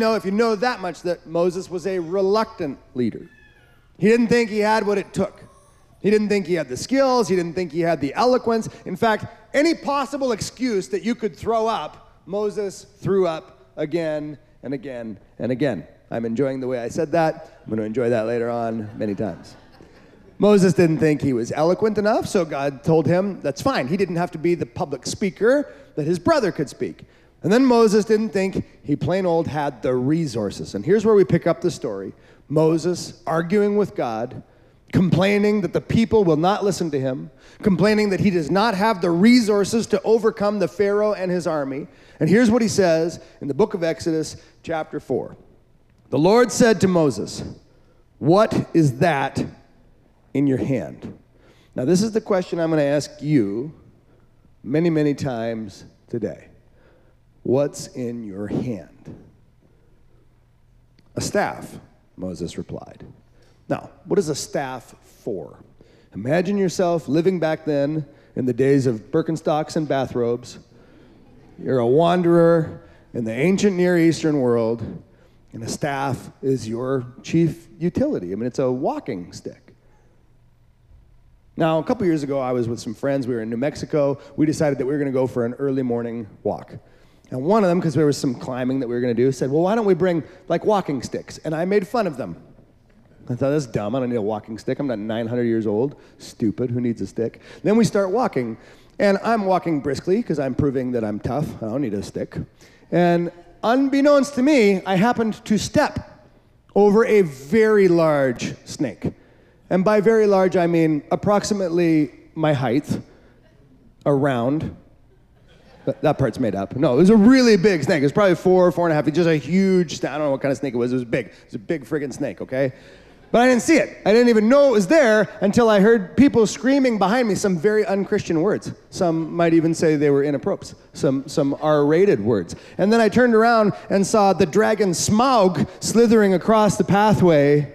know if you know that much that Moses was a reluctant leader. He didn't think he had what it took. He didn't think he had the skills, he didn't think he had the eloquence. In fact, any possible excuse that you could throw up, Moses threw up again and again and again. I'm enjoying the way I said that. I'm going to enjoy that later on many times. Moses didn't think he was eloquent enough, so God told him that's fine. He didn't have to be the public speaker that his brother could speak. And then Moses didn't think he plain old had the resources. And here's where we pick up the story Moses arguing with God, complaining that the people will not listen to him, complaining that he does not have the resources to overcome the Pharaoh and his army. And here's what he says in the book of Exodus, chapter 4. The Lord said to Moses, What is that in your hand? Now, this is the question I'm going to ask you many, many times today. What's in your hand? A staff, Moses replied. Now, what is a staff for? Imagine yourself living back then in the days of Birkenstocks and bathrobes. You're a wanderer in the ancient Near Eastern world, and a staff is your chief utility. I mean, it's a walking stick. Now, a couple years ago, I was with some friends. We were in New Mexico. We decided that we were going to go for an early morning walk. And one of them, because there was some climbing that we were going to do, said, Well, why don't we bring like walking sticks? And I made fun of them. I thought, that's dumb. I don't need a walking stick. I'm not 900 years old. Stupid. Who needs a stick? Then we start walking. And I'm walking briskly because I'm proving that I'm tough. I don't need a stick. And unbeknownst to me, I happened to step over a very large snake. And by very large, I mean approximately my height, around. That part's made up. No, it was a really big snake. It was probably four, four and a half just a huge, I don't know what kind of snake it was. It was big. It was a big friggin' snake, okay? But I didn't see it. I didn't even know it was there until I heard people screaming behind me some very unchristian words. Some might even say they were inappropriate, some, some R rated words. And then I turned around and saw the dragon Smaug slithering across the pathway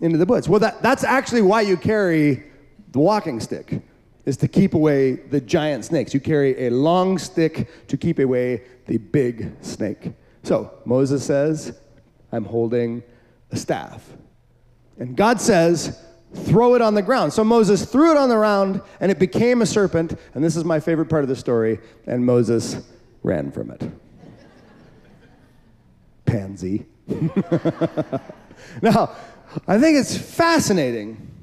into the woods. Well, that, that's actually why you carry the walking stick, is to keep away the giant snakes. You carry a long stick to keep away the big snake. So Moses says, I'm holding a staff. And God says, throw it on the ground. So Moses threw it on the ground and it became a serpent. And this is my favorite part of the story. And Moses ran from it. Pansy. now, I think it's fascinating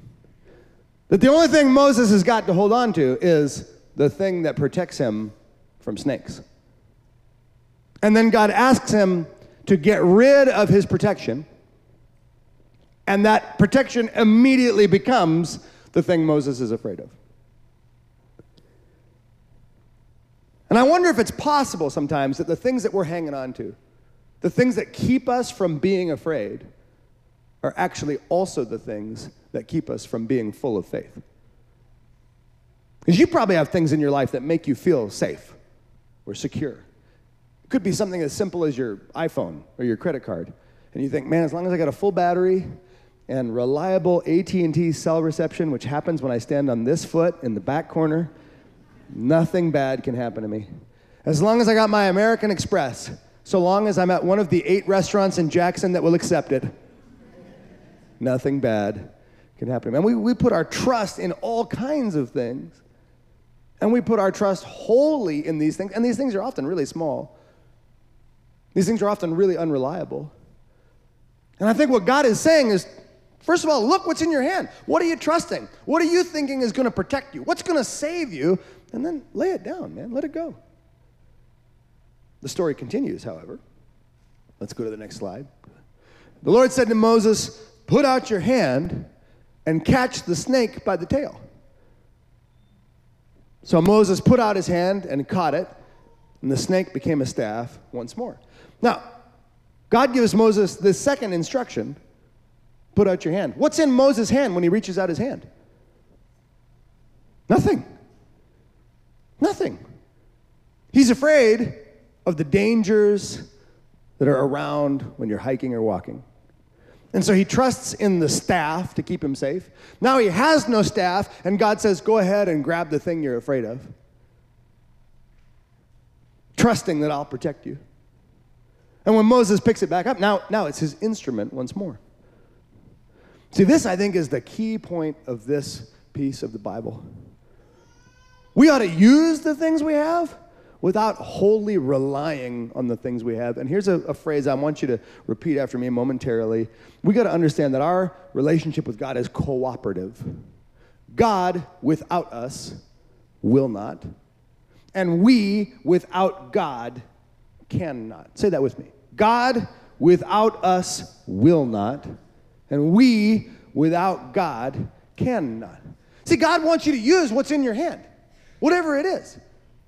that the only thing Moses has got to hold on to is the thing that protects him from snakes. And then God asks him to get rid of his protection and that protection immediately becomes the thing Moses is afraid of. And I wonder if it's possible sometimes that the things that we're hanging on to, the things that keep us from being afraid, are actually also the things that keep us from being full of faith. Because you probably have things in your life that make you feel safe or secure. It could be something as simple as your iPhone or your credit card. And you think, man, as long as I got a full battery and reliable AT&T cell reception, which happens when I stand on this foot in the back corner, nothing bad can happen to me. As long as I got my American Express, so long as I'm at one of the eight restaurants in Jackson that will accept it, nothing bad can happen. And we, we put our trust in all kinds of things. And we put our trust wholly in these things. And these things are often really small. These things are often really unreliable. And I think what God is saying is First of all, look what's in your hand. What are you trusting? What are you thinking is going to protect you? What's going to save you? And then lay it down, man. Let it go. The story continues, however. Let's go to the next slide. The Lord said to Moses, Put out your hand and catch the snake by the tail. So Moses put out his hand and caught it, and the snake became a staff once more. Now, God gives Moses this second instruction Put out your hand. What's in Moses' hand when he reaches out his hand? Nothing. Nothing. He's afraid of the dangers that are around when you're hiking or walking. And so he trusts in the staff to keep him safe. Now he has no staff, and God says, Go ahead and grab the thing you're afraid of, trusting that I'll protect you. And when Moses picks it back up, now, now it's his instrument once more. See, this, I think, is the key point of this piece of the Bible. We ought to use the things we have without wholly relying on the things we have. And here's a, a phrase I want you to repeat after me momentarily. We got to understand that our relationship with God is cooperative. God without us will not, and we without God cannot. Say that with me. God without us will not, and we without God cannot. See, God wants you to use what's in your hand, whatever it is.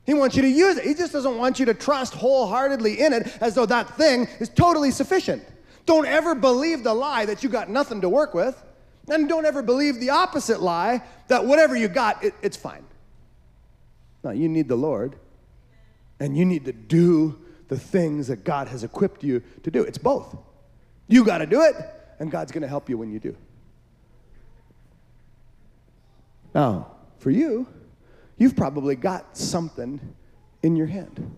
He wants you to use it. He just doesn't want you to trust wholeheartedly in it as though that thing is totally sufficient. Don't ever believe the lie that you got nothing to work with. And don't ever believe the opposite lie that whatever you got, it, it's fine. No, you need the Lord. And you need to do the things that God has equipped you to do. It's both. You got to do it, and God's going to help you when you do. Now, for you, you've probably got something in your hand,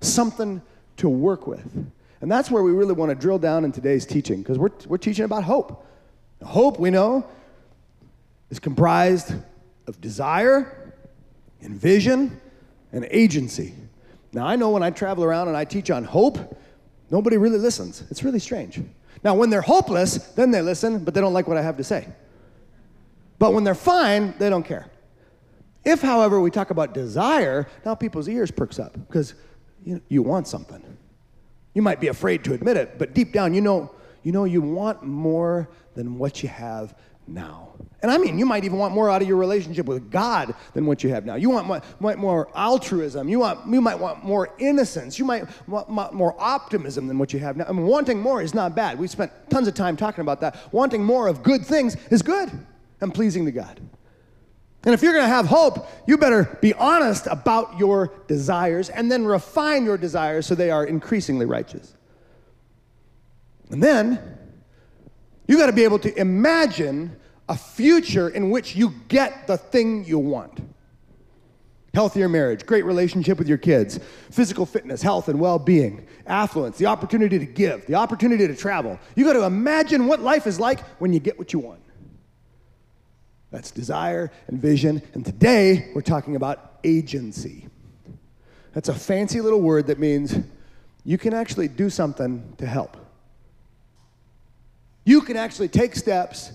something to work with. And that's where we really want to drill down in today's teaching, because we're, we're teaching about hope. Hope, we know, is comprised of desire and vision and agency. Now, I know when I travel around and I teach on hope, nobody really listens. It's really strange. Now, when they're hopeless, then they listen, but they don't like what I have to say. But when they're fine, they don't care. If, however, we talk about desire, now people's ears perks up because you, you want something. You might be afraid to admit it, but deep down, you know, you know you want more than what you have now. And I mean, you might even want more out of your relationship with God than what you have now. You want more, more altruism. You, want, you might want more innocence. You might want more optimism than what you have now. I mean, wanting more is not bad. We spent tons of time talking about that. Wanting more of good things is good and pleasing to God. And if you're going to have hope, you better be honest about your desires and then refine your desires so they are increasingly righteous. And then you got to be able to imagine a future in which you get the thing you want. Healthier marriage, great relationship with your kids, physical fitness, health and well being, affluence, the opportunity to give, the opportunity to travel. You got to imagine what life is like when you get what you want. That's desire and vision. And today we're talking about agency. That's a fancy little word that means you can actually do something to help you can actually take steps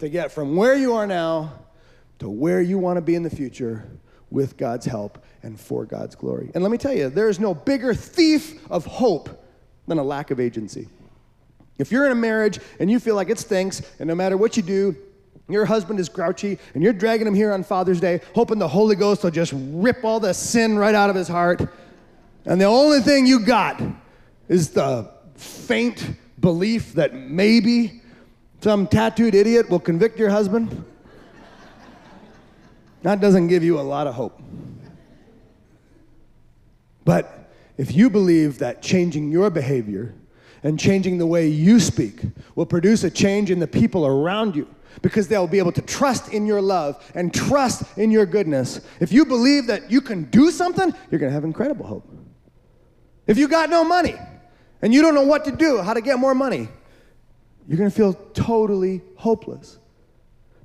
to get from where you are now to where you want to be in the future with God's help and for God's glory. And let me tell you, there is no bigger thief of hope than a lack of agency. If you're in a marriage and you feel like it stinks, and no matter what you do, your husband is grouchy, and you're dragging him here on Father's Day, hoping the Holy Ghost will just rip all the sin right out of his heart, and the only thing you got is the faint belief that maybe some tattooed idiot will convict your husband, that doesn't give you a lot of hope. But if you believe that changing your behavior and changing the way you speak will produce a change in the people around you, because they'll be able to trust in your love and trust in your goodness. If you believe that you can do something, you're going to have incredible hope. If you got no money, and you don't know what to do, how to get more money, you're going to feel totally hopeless.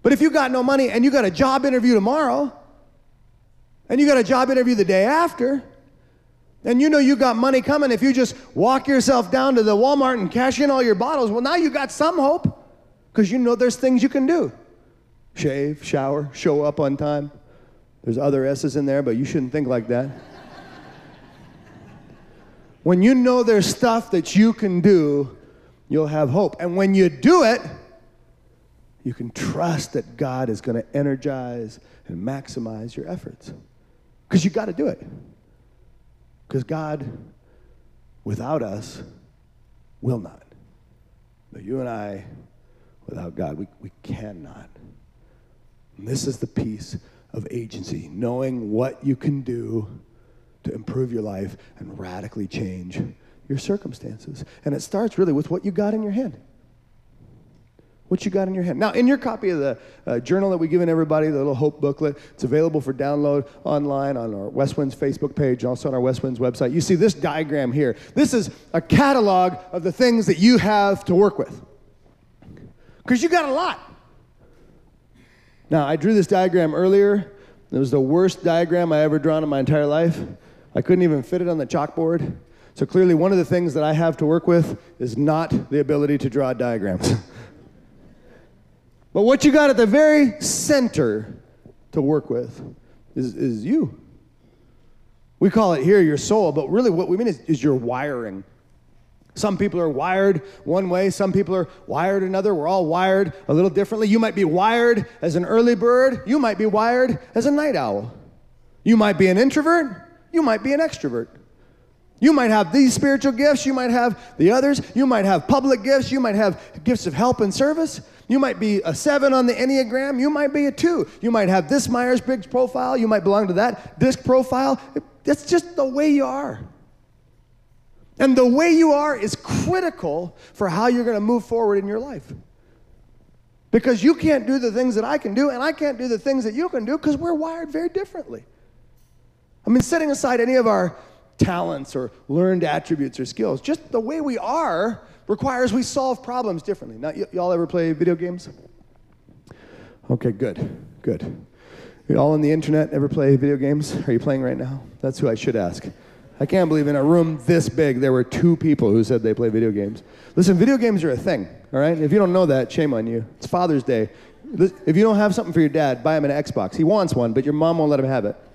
But if you got no money and you got a job interview tomorrow, and you got a job interview the day after, and you know you got money coming if you just walk yourself down to the Walmart and cash in all your bottles, well, now you got some hope because you know there's things you can do shave, shower, show up on time. There's other S's in there, but you shouldn't think like that. When you know there's stuff that you can do, you'll have hope. And when you do it, you can trust that God is going to energize and maximize your efforts. Because you got to do it. Because God, without us, will not. But you and I, without God, we, we cannot. And this is the piece of agency, knowing what you can do to improve your life and radically change your circumstances. And it starts really with what you got in your hand. What you got in your hand. Now, in your copy of the uh, journal that we've given everybody, the little Hope booklet, it's available for download online on our West Winds Facebook page, also on our West Winds website. You see this diagram here. This is a catalog of the things that you have to work with. Because you got a lot. Now, I drew this diagram earlier. It was the worst diagram I ever drawn in my entire life. I couldn't even fit it on the chalkboard. So clearly, one of the things that I have to work with is not the ability to draw diagrams. but what you got at the very center to work with is, is you. We call it here your soul, but really what we mean is, is your wiring. Some people are wired one way, some people are wired another. We're all wired a little differently. You might be wired as an early bird, you might be wired as a night owl. You might be an introvert, you might be an extrovert. You might have these spiritual gifts, you might have the others, you might have public gifts, you might have gifts of help and service. You might be a seven on the Enneagram, you might be a two. You might have this Myers Briggs profile, you might belong to that disc profile. That's just the way you are. And the way you are is critical for how you're going to move forward in your life. Because you can't do the things that I can do, and I can't do the things that you can do because we're wired very differently. I mean, setting aside any of our talents or learned attributes or skills, just the way we are requires we solve problems differently. Now, y- y'all ever play video games? Okay, good, good. Y'all on the internet ever play video games? Are you playing right now? That's who I should ask. I can't believe in a room this big there were two people who said they play video games. Listen, video games are a thing, all right? If you don't know that, shame on you. It's Father's Day. If you don't have something for your dad, buy him an Xbox. He wants one, but your mom won't let him have it.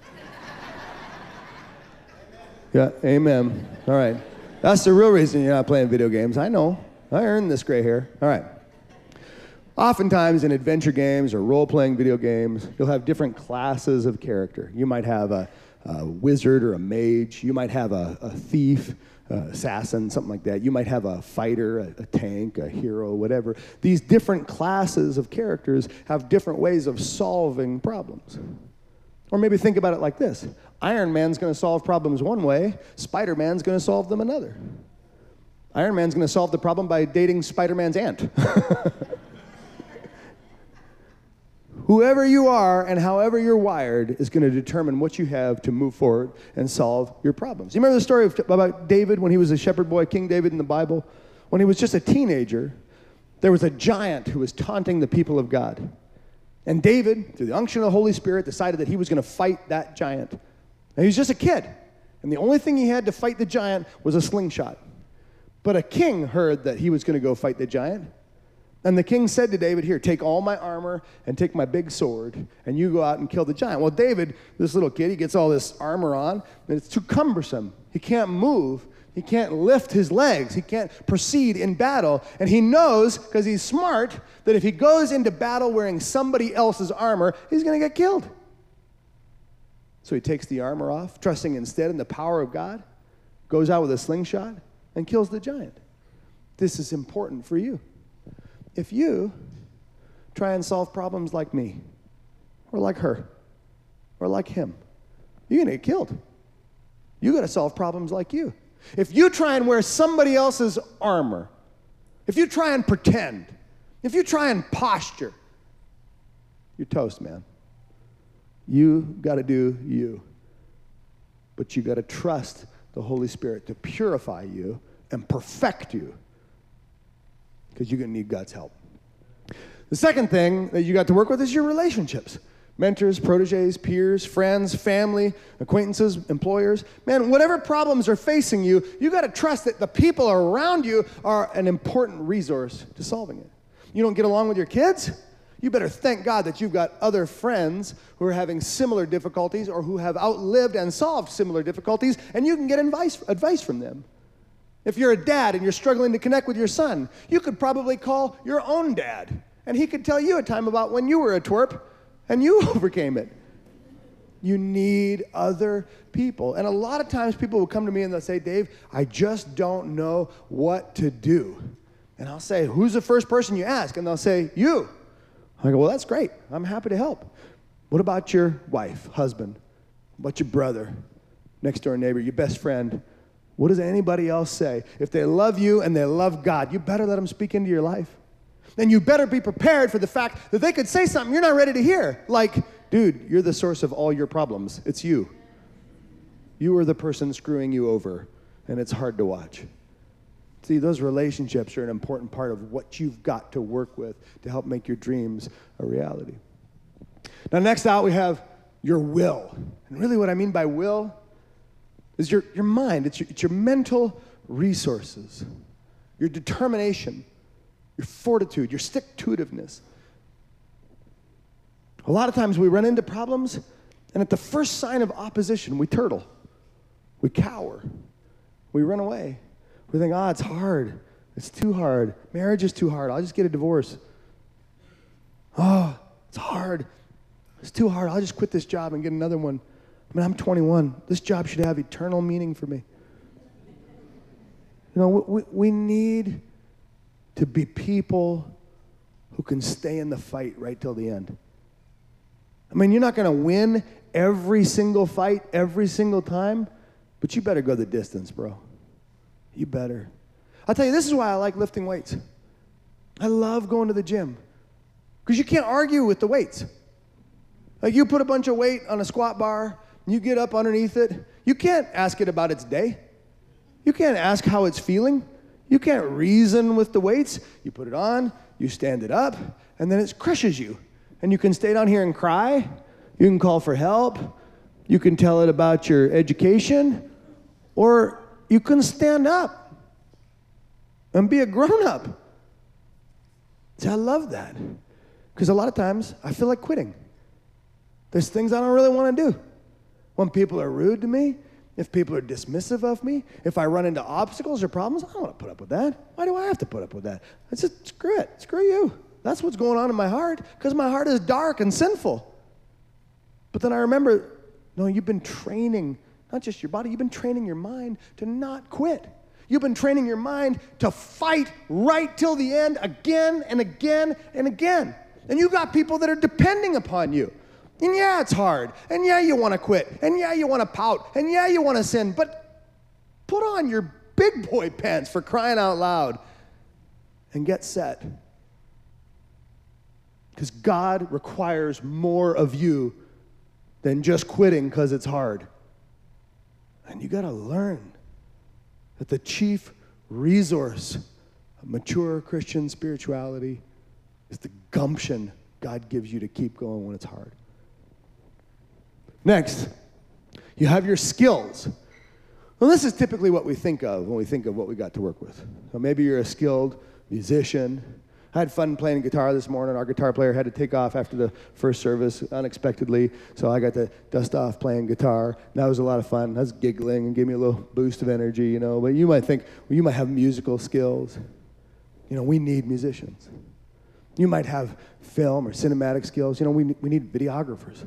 Yeah, amen. All right. That's the real reason you're not playing video games. I know. I earned this gray hair. All right. Oftentimes in adventure games or role playing video games, you'll have different classes of character. You might have a a wizard or a mage. You might have a, a thief, assassin, something like that. You might have a fighter, a, a, tank, a hero, whatever. These different classes of characters have different ways of solving problems. Or maybe think about it like this Iron Man's to solve problems one way, Spider Man's to solve them another. Iron Man's to solve the problem by dating Spider Man's aunt. Whoever you are and however you're wired is going to determine what you have to move forward and solve your problems. You remember the story of, about David when he was a shepherd boy, King David in the Bible? When he was just a teenager, there was a giant who was taunting the people of God. And David, through the unction of the Holy Spirit, decided that he was going to fight that giant. And he was just a kid. And the only thing he had to fight the giant was a slingshot. But a king heard that he was going to go fight the giant. And the king said to David, Here, take all my armor and take my big sword, and you go out and kill the giant. Well, David, this little kid, he gets all this armor on, and it's too cumbersome. He can't move. He can't lift his legs. He can't proceed in battle. And he knows, because he's smart, that if he goes into battle wearing somebody else's armor, he's going to get killed. So he takes the armor off, trusting instead in the power of God, goes out with a slingshot, and kills the giant. This is important for you if you try and solve problems like me, or like her, or like him, you're gonna get killed. You gotta solve problems like you. If you try and wear somebody else's armor, if you try and pretend, if you try and posture, you're toast, man. You gotta do you. But you gotta trust the Holy Spirit to purify you and perfect you because you're going to need God's help. The second thing that you got to work with is your relationships mentors, proteges, peers, friends, family, acquaintances, employers. Man, whatever problems are facing you, you got to trust that the people around you are an important resource to solving it. You don't get along with your kids? You better thank God that you've got other friends who are having similar difficulties or who have outlived and solved similar difficulties, and you can get advice, advice from them. If you're a dad and you're struggling to connect with your son, you could probably call your own dad, and he could tell you a time about when you were a twerp and you overcame it. You need other people. And a lot of times people will come to me and they'll say, Dave, I just don't know what to do. And I'll say, Who's the first person you ask? And they'll say, You. I go, Well, that's great. I'm happy to help. What about your wife, husband? What about your brother, next door neighbor, your best friend? What does anybody else say? If they love you and they love God, you better let them speak into your life. then you better be prepared for the fact that they could say something you're not ready to hear. Like, dude, you're the source of all your problems. It's you. You are the person screwing you over, and it's hard to watch. See, those relationships are an important part of what you've got to work with to help make your dreams a reality. Now, next out, we have your will. And really, what I mean by will is your, your mind, it's your, it's your mental resources, your determination, your fortitude, your stick to itiveness. A lot of times we run into problems, and at the first sign of opposition, we turtle, we cower, we run away. We think, ah, oh, it's hard. It's too hard. Marriage is too hard. I'll just get a divorce. Oh, it's hard. It's too hard. I'll just quit this job and get another one. I mean, I'm 21. This job should have eternal meaning for me. You know, we, we need to be people who can stay in the fight right till the end. I mean, you're not going to win every single fight every single time, but you better go the distance, bro. You better. I'll tell you, this is why I like lifting weights. I love going to the gym because you can't argue with the weights. Like you put a bunch of weight on a squat bar, you get up underneath it, you can't ask it about its day. You can't ask how it's feeling. You can't reason with the weights. You put it on, you stand it up, and then it crushes you. And you can stay down here and cry. You can call for help. You can tell it about your education. Or you can stand up and be a grown up. See, I love that. Because a lot of times I feel like quitting. There's things I don't really want to do. When people are rude to me, if people are dismissive of me, if I run into obstacles or problems, I don't want to put up with that. Why do I have to put up with that? I just screw it. Screw you. That's what's going on in my heart because my heart is dark and sinful. But then I remember, no, you've been training not just your body, you've been training your mind to not quit. You've been training your mind to fight right till the end again and again and again. And you've got people that are depending upon you. And yeah, it's hard. And yeah, you want to quit. And yeah, you want to pout. And yeah, you want to sin. But put on your big boy pants for crying out loud and get set. Because God requires more of you than just quitting because it's hard. And you got to learn that the chief resource of mature Christian spirituality is the gumption God gives you to keep going when it's hard. Next, you have your skills. Well, this is typically what we think of when we think of what we got to work with. So maybe you're a skilled musician. I had fun playing guitar this morning. Our guitar player had to take off after the first service unexpectedly, so I got to dust off playing guitar. That was a lot of fun. I was giggling and gave me a little boost of energy, you know. But you might think, well, you might have musical skills. You know, we need musicians. You might have film or cinematic skills. You know, we, we need videographers.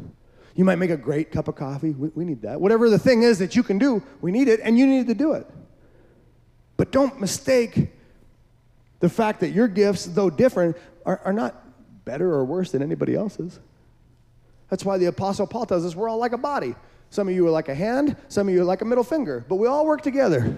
You might make a great cup of coffee. We, we need that. Whatever the thing is that you can do, we need it, and you need to do it. But don't mistake the fact that your gifts, though different, are, are not better or worse than anybody else's. That's why the Apostle Paul tells us we're all like a body. Some of you are like a hand, some of you are like a middle finger, but we all work together.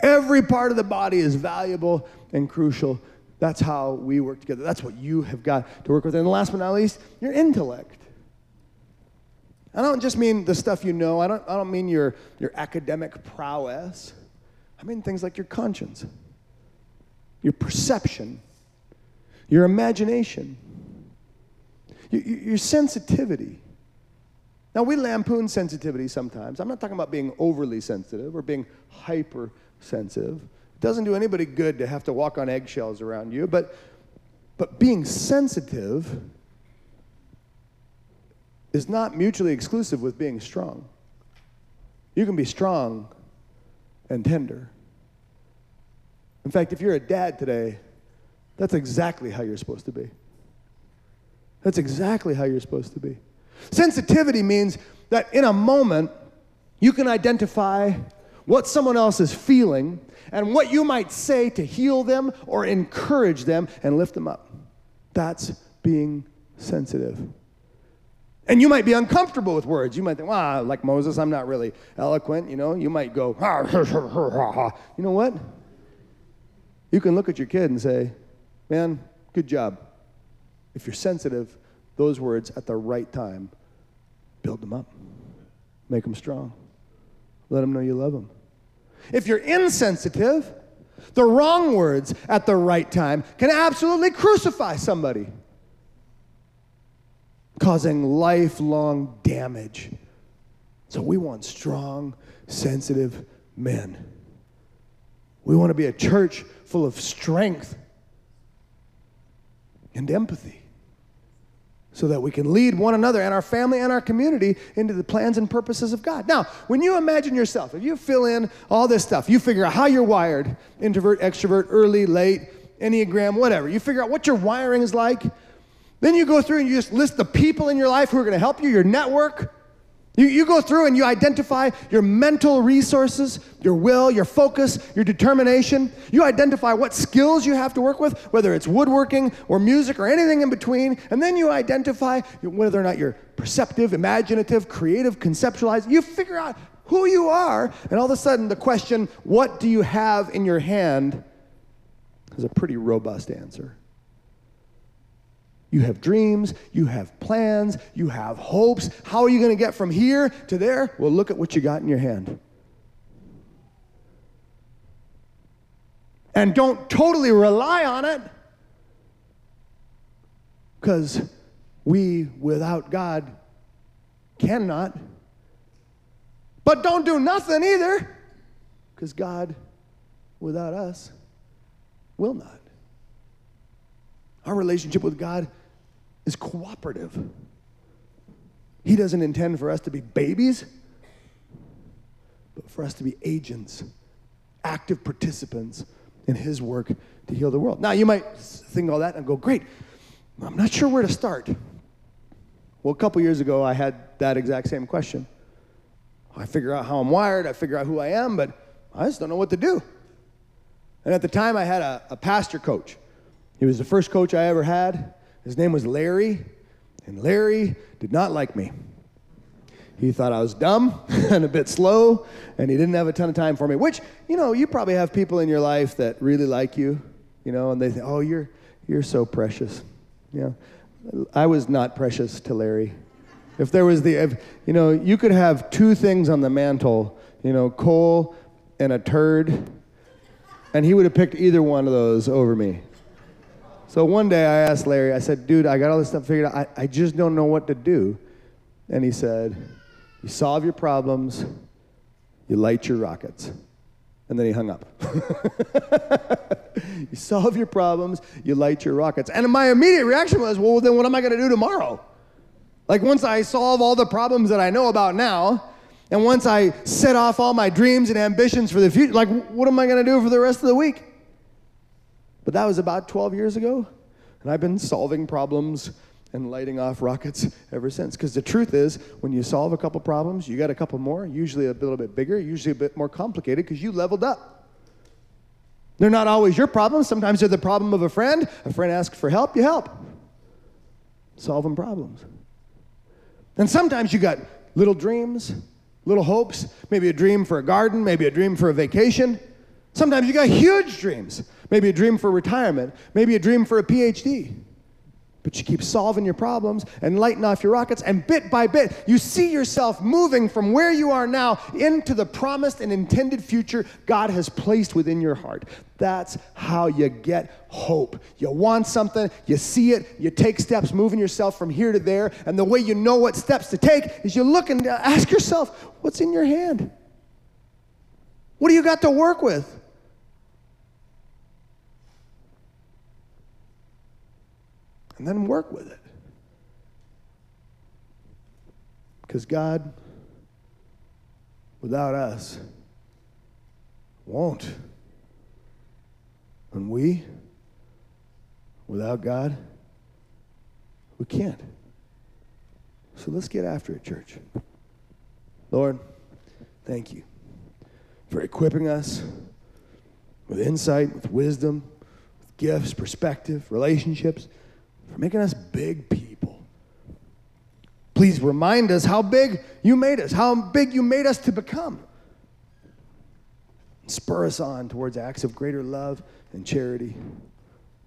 Every part of the body is valuable and crucial that's how we work together. That's what you have got to work with. And last but not least, your intellect. I don't just mean the stuff you know, I don't, I don't mean your, your academic prowess. I mean things like your conscience, your perception, your imagination, your, your sensitivity. Now, we lampoon sensitivity sometimes. I'm not talking about being overly sensitive or being hypersensitive. It doesn't do anybody good to have to walk on eggshells around you, but, but being sensitive is not mutually exclusive with being strong. You can be strong and tender. In fact, if you're a dad today, that's exactly how you're supposed to be. That's exactly how you're supposed to be. Sensitivity means that in a moment, you can identify what someone else is feeling and what you might say to heal them or encourage them and lift them up. That's being sensitive. And you might be uncomfortable with words. You might think, well, like Moses, I'm not really eloquent. You know, you might go, you know what? You can look at your kid and say, Man, good job. If you're sensitive, those words at the right time build them up, make them strong, let them know you love them. If you're insensitive, the wrong words at the right time can absolutely crucify somebody, causing lifelong damage. So we want strong, sensitive men. We want to be a church full of strength and empathy so that we can lead one another and our family and our community into the plans and purposes of God. Now, when you imagine yourself, if you fill in all this stuff, you figure out how you're wired introvert, extrovert, early, late, Enneagram, whatever. You figure out what your wiring is like. Then you go through and you just list the people in your life who are going to help you, your network. You, you go through and you identify your mental resources, your will, your focus, your determination. You identify what skills you have to work with, whether it's woodworking or music or anything in between. And then you identify whether or not you're perceptive, imaginative, creative, conceptualized. You figure out who you are. And all of a sudden, the question, what do you have in your hand, is a pretty robust answer. You have dreams, you have plans, you have hopes. How are you going to get from here to there? Well, look at what you got in your hand. And don't totally rely on it because we, without God, cannot. But don't do nothing either because God, without us, will not. Our relationship with God is cooperative. He doesn't intend for us to be babies, but for us to be agents, active participants in His work to heal the world. Now, you might think all that and go, great, I'm not sure where to start. Well, a couple years ago, I had that exact same question. I figure out how I'm wired, I figure out who I am, but I just don't know what to do. And at the time, I had a, a pastor coach. He was the first coach I ever had. His name was Larry, and Larry did not like me. He thought I was dumb and a bit slow, and he didn't have a ton of time for me. Which, you know, you probably have people in your life that really like you, you know, and they think, oh, you're, you're so precious. You know, I was not precious to Larry. If there was the, if, you know, you could have two things on the mantle, you know, coal and a turd, and he would have picked either one of those over me. So one day I asked Larry, I said, dude, I got all this stuff figured out. I, I just don't know what to do. And he said, you solve your problems, you light your rockets. And then he hung up. you solve your problems, you light your rockets. And my immediate reaction was, well, then what am I going to do tomorrow? Like, once I solve all the problems that I know about now, and once I set off all my dreams and ambitions for the future, like, what am I going to do for the rest of the week? But that was about 12 years ago, and I've been solving problems and lighting off rockets ever since. Because the truth is, when you solve a couple problems, you got a couple more, usually a little bit bigger, usually a bit more complicated, because you leveled up. They're not always your problems. Sometimes they're the problem of a friend. A friend asks for help, you help. Solving problems. And sometimes you got little dreams, little hopes, maybe a dream for a garden, maybe a dream for a vacation. Sometimes you got huge dreams. Maybe a dream for retirement, maybe a dream for a PhD. But you keep solving your problems and lighting off your rockets, and bit by bit, you see yourself moving from where you are now into the promised and intended future God has placed within your heart. That's how you get hope. You want something, you see it, you take steps, moving yourself from here to there, and the way you know what steps to take is you look and ask yourself, what's in your hand? What do you got to work with? And then work with it. Because God, without us, won't. And we, without God, we can't. So let's get after it, church. Lord, thank you for equipping us with insight, with wisdom, with gifts, perspective, relationships for making us big people. Please remind us how big you made us, how big you made us to become. Spur us on towards acts of greater love and charity,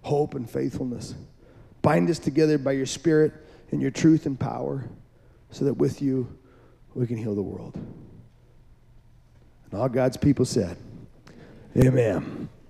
hope and faithfulness. Bind us together by your Spirit and your truth and power so that with you we can heal the world. And all God's people said, Amen.